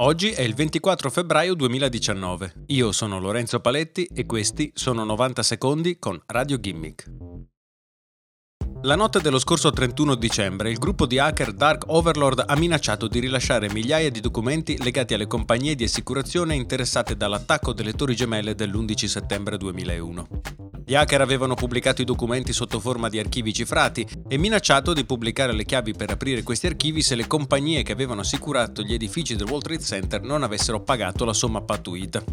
Oggi è il 24 febbraio 2019. Io sono Lorenzo Paletti e questi sono 90 secondi con Radio Gimmick. La notte dello scorso 31 dicembre il gruppo di hacker Dark Overlord ha minacciato di rilasciare migliaia di documenti legati alle compagnie di assicurazione interessate dall'attacco delle Torri Gemelle dell'11 settembre 2001. Gli hacker avevano pubblicato i documenti sotto forma di archivi cifrati e minacciato di pubblicare le chiavi per aprire questi archivi se le compagnie che avevano assicurato gli edifici del World Trade Center non avessero pagato la somma pattuita.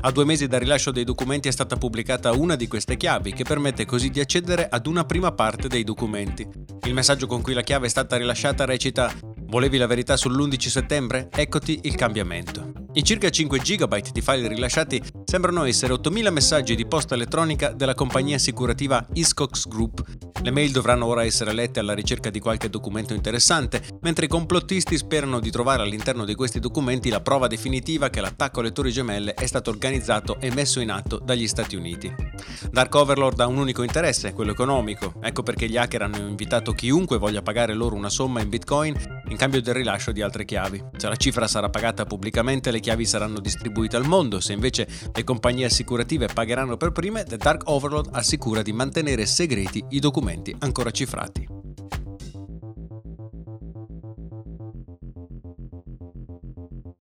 A due mesi dal rilascio dei documenti è stata pubblicata una di queste chiavi che permette così di accedere ad una prima parte dei documenti. Il messaggio con cui la chiave è stata rilasciata recita Volevi la verità sull'11 settembre? Eccoti il cambiamento. I circa 5 GB di file rilasciati sembrano essere 8.000 messaggi di posta elettronica della compagnia assicurativa Iscox Group. Le mail dovranno ora essere lette alla ricerca di qualche documento interessante, mentre i complottisti sperano di trovare all'interno di questi documenti la prova definitiva che l'attacco alle Torri Gemelle è stato organizzato e messo in atto dagli Stati Uniti. Dark Overlord ha un unico interesse, quello economico. Ecco perché gli hacker hanno invitato chiunque voglia pagare loro una somma in Bitcoin in cambio del rilascio di altre chiavi. Se la cifra sarà pagata pubblicamente, le chiavi saranno distribuite al mondo, se invece le compagnie assicurative pagheranno per prime, The Dark Overlord assicura di mantenere segreti i documenti ancora cifrati.